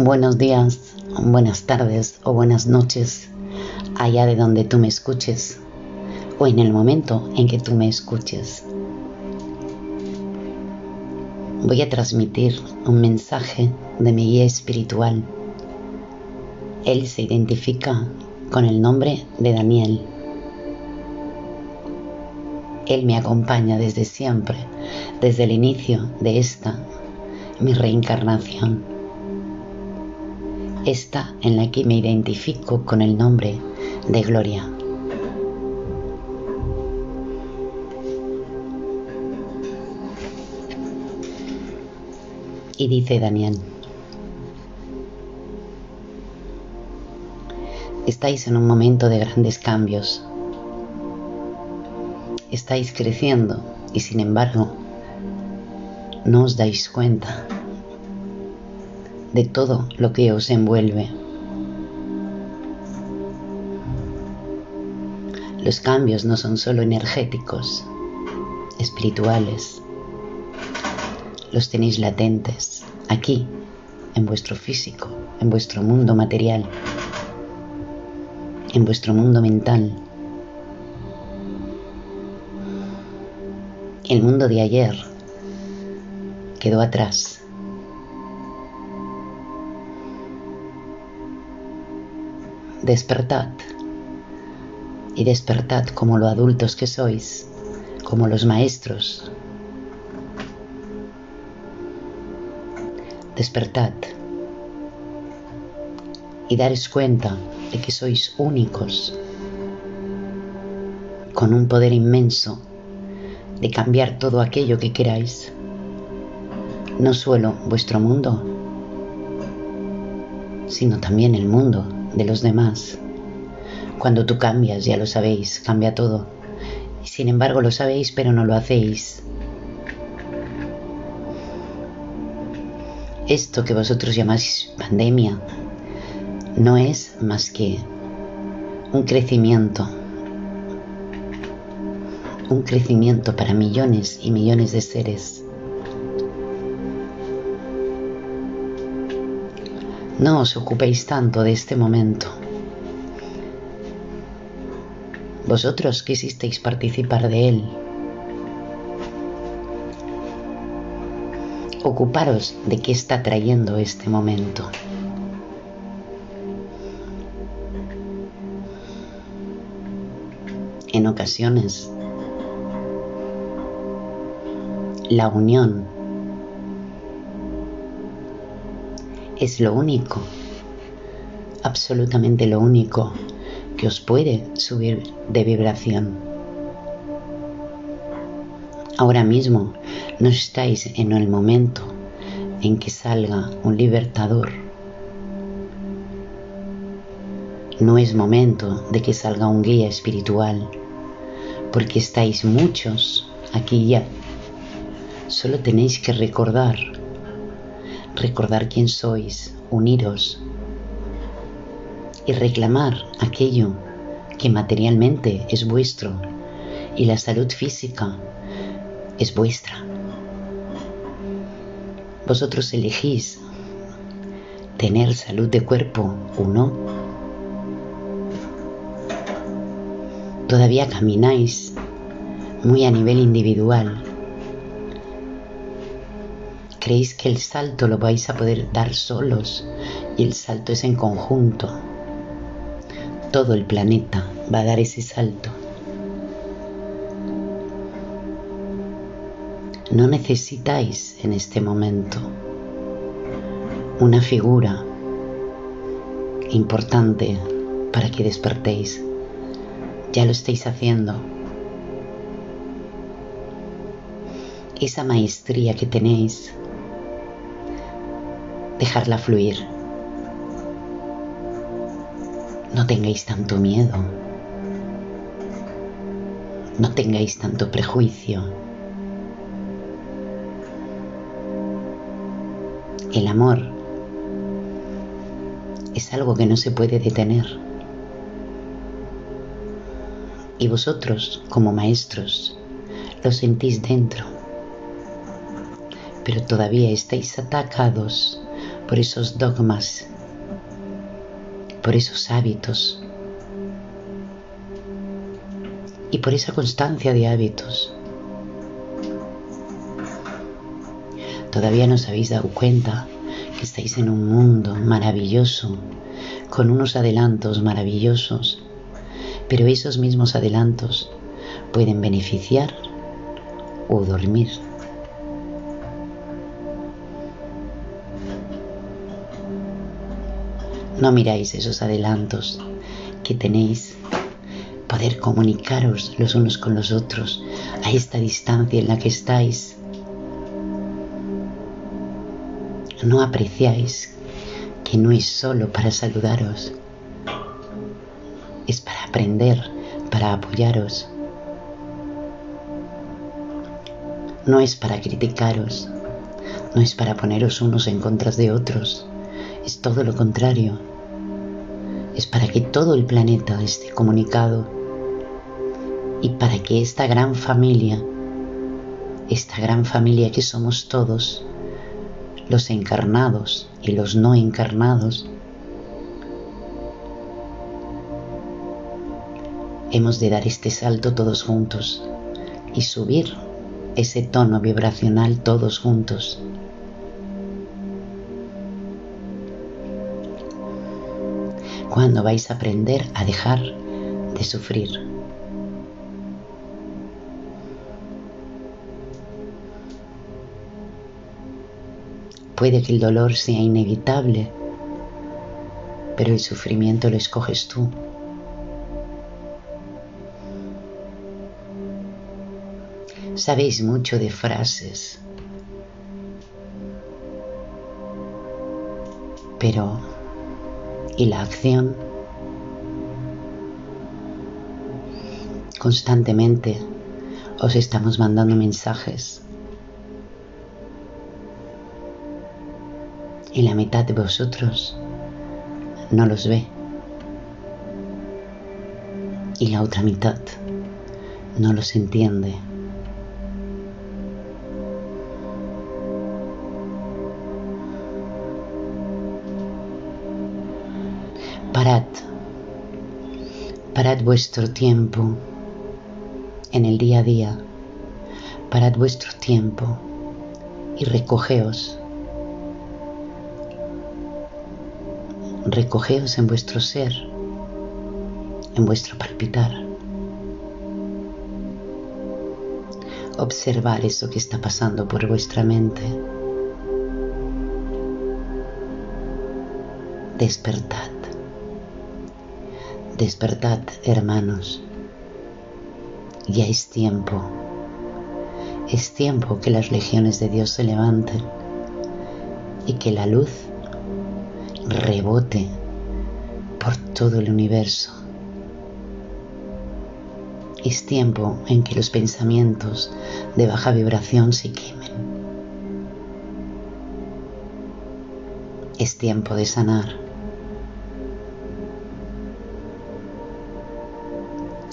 buenos días, buenas tardes o buenas noches, allá de donde tú me escuches o en el momento en que tú me escuches. Voy a transmitir un mensaje de mi guía espiritual. Él se identifica con el nombre de Daniel. Él me acompaña desde siempre, desde el inicio de esta, mi reencarnación esta en la que me identifico con el nombre de Gloria. Y dice Daniel, estáis en un momento de grandes cambios, estáis creciendo y sin embargo no os dais cuenta de todo lo que os envuelve. Los cambios no son solo energéticos, espirituales. Los tenéis latentes, aquí, en vuestro físico, en vuestro mundo material, en vuestro mundo mental. El mundo de ayer quedó atrás despertad. Y despertad como los adultos que sois, como los maestros. Despertad. Y daros cuenta de que sois únicos, con un poder inmenso de cambiar todo aquello que queráis, no solo vuestro mundo, sino también el mundo de los demás. Cuando tú cambias, ya lo sabéis, cambia todo. Sin embargo lo sabéis, pero no lo hacéis. Esto que vosotros llamáis pandemia no es más que un crecimiento. Un crecimiento para millones y millones de seres No os ocupéis tanto de este momento. Vosotros quisisteis participar de él. Ocuparos de qué está trayendo este momento. En ocasiones, la unión es lo único, absolutamente lo único que os puede subir de vibración. Ahora mismo no estáis en el momento en que salga un libertador. No es momento de que salga un guía espiritual, porque estáis muchos aquí ya. Solo tenéis que recordar recordar quién sois, uniros y reclamar aquello que materialmente es vuestro y la salud física es vuestra. Vosotros elegís tener salud de cuerpo o no. Todavía camináis muy a nivel individual creéis que el salto lo vais a poder dar solos y el salto es en conjunto. Todo el planeta va a dar ese salto. No necesitáis en este momento una figura importante para que despertéis. Ya lo estáis haciendo. Esa maestría que tenéis dejarla fluir. No tengáis tanto miedo. No tengáis tanto prejuicio. El amor es algo que no se puede detener. Y vosotros, como maestros, lo sentís dentro. Pero todavía estáis atacados por esos dogmas, por esos hábitos y por esa constancia de hábitos. Todavía no os habéis dado cuenta que estáis en un mundo maravilloso, con unos adelantos maravillosos, pero esos mismos adelantos pueden beneficiar o dormir. No miráis esos adelantos que tenéis, poder comunicaros los unos con los otros a esta distancia en la que estáis. No apreciáis que no es solo para saludaros, es para aprender, para apoyaros. No es para criticaros, no es para poneros unos en contra de otros, es todo lo contrario es para que todo el planeta esté comunicado y para que esta gran familia, esta gran familia que somos todos, los encarnados y los no encarnados, hemos de dar este salto todos juntos y subir ese tono vibracional todos juntos. Cuando vais a aprender a dejar de sufrir. Puede que el dolor sea inevitable, pero el sufrimiento lo escoges tú. Sabéis mucho de frases, pero y la acción. Constantemente os estamos mandando mensajes y la mitad de vosotros no los ve y la otra mitad no los entiende. Parad, parad vuestro tiempo en el día a día, parad vuestro tiempo y recogeos. Recogeos en vuestro ser, en vuestro palpitar. Observar eso que está pasando por vuestra mente. Despertad. Despertad, hermanos. Ya es tiempo. Es tiempo que las legiones de Dios se levanten y que la luz rebote por todo el universo. Es tiempo en que los pensamientos de baja vibración se quemen. Es tiempo de sanar.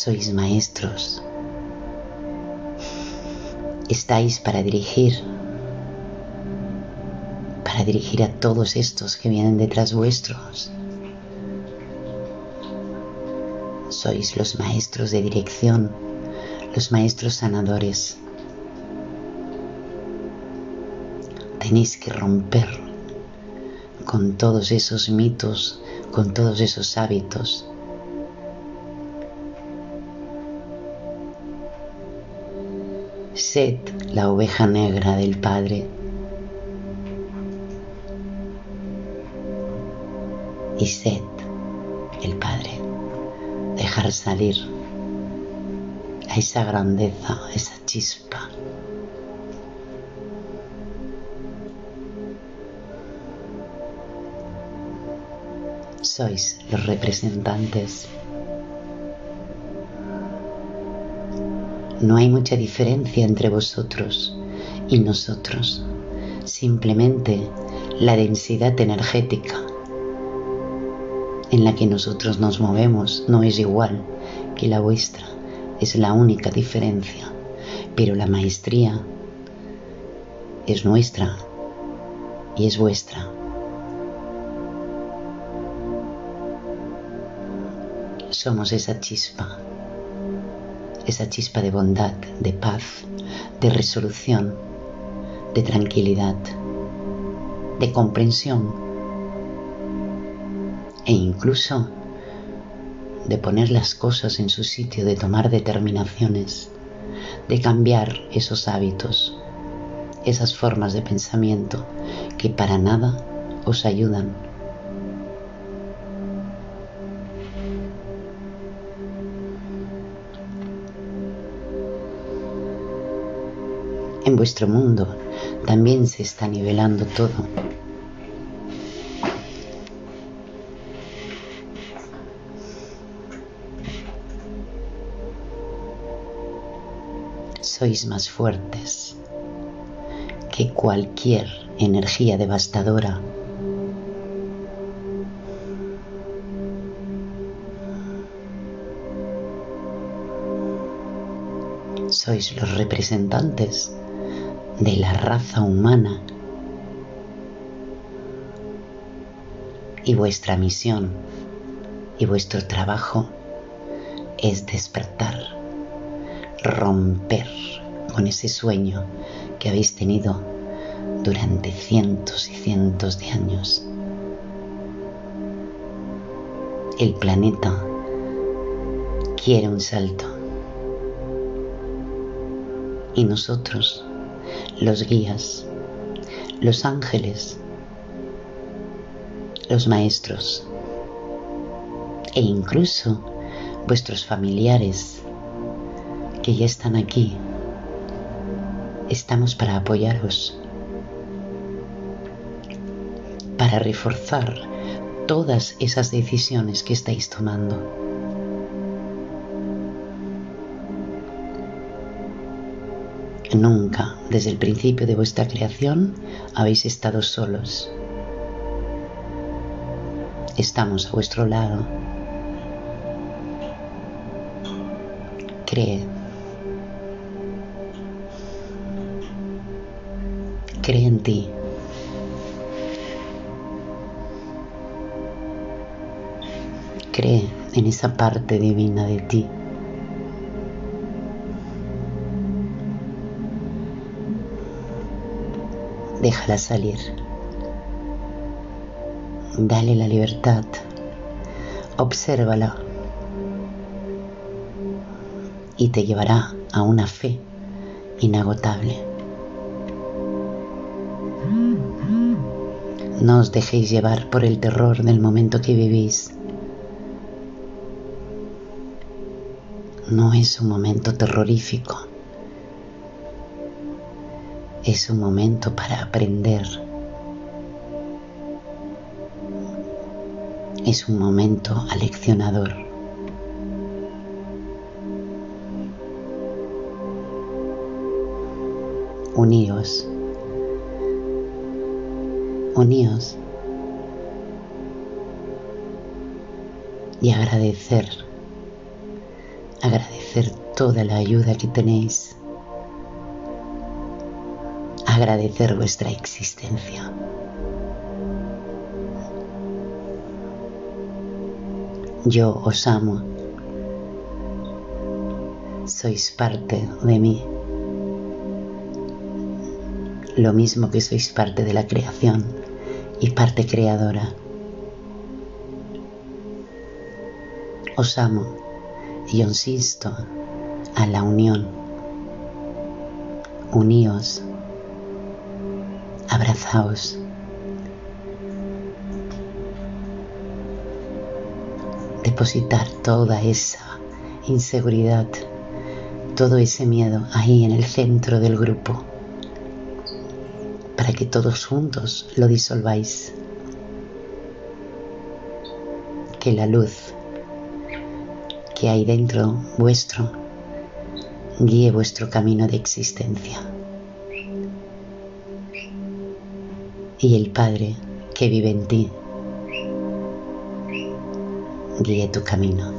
Sois maestros. Estáis para dirigir, para dirigir a todos estos que vienen detrás vuestros. Sois los maestros de dirección, los maestros sanadores. Tenéis que romper con todos esos mitos, con todos esos hábitos Sed la oveja negra del Padre. Y sed el Padre. Dejar salir a esa grandeza, a esa chispa. Sois los representantes no hay mucha diferencia entre vosotros y nosotros, simplemente la densidad energética en la que nosotros nos movemos no es igual que la vuestra, es la única diferencia, pero la maestría es nuestra y es vuestra. Somos esa chispa esa chispa de bondad, de paz, de resolución, de tranquilidad, de comprensión e incluso de poner las cosas en su sitio, de tomar determinaciones, de cambiar esos hábitos, esas formas de pensamiento que para nada os ayudan En vuestro mundo también se está nivelando todo. Sois más fuertes que cualquier energía devastadora sois los representantes de la raza humana. Y vuestra misión y vuestro trabajo es despertar, romper con ese sueño que habéis tenido durante cientos y cientos de años. El planeta quiere un salto y nosotros los guías, los ángeles, los maestros e incluso vuestros familiares que ya están aquí. Estamos para apoyaros, para reforzar todas esas decisiones que estáis tomando. Nunca, desde el principio de vuestra creación, habéis estado solos. Estamos a vuestro lado. Cree. Cree en ti. Cree en esa parte divina de ti. Déjala salir. Dale la libertad. Obsérvala. Y te llevará a una fe inagotable. No os dejéis llevar por el terror del momento que vivís. No es un momento terrorífico es un momento para aprender. Es un momento aleccionador. Uníos. Uníos. Y agradecer. Agradecer toda la ayuda que tenéis agradecer vuestra existencia. Yo os amo. Sois parte de mí. Lo mismo que sois parte de la creación y parte creadora. Os amo y os insto a la unión. Uníos abrazaos. Depositar toda esa inseguridad, todo ese miedo ahí en el centro del grupo, para que todos juntos lo disolváis. Que la luz que hay dentro vuestro guíe vuestro camino de existencia. Y el Padre que vive en ti guíe tu camino.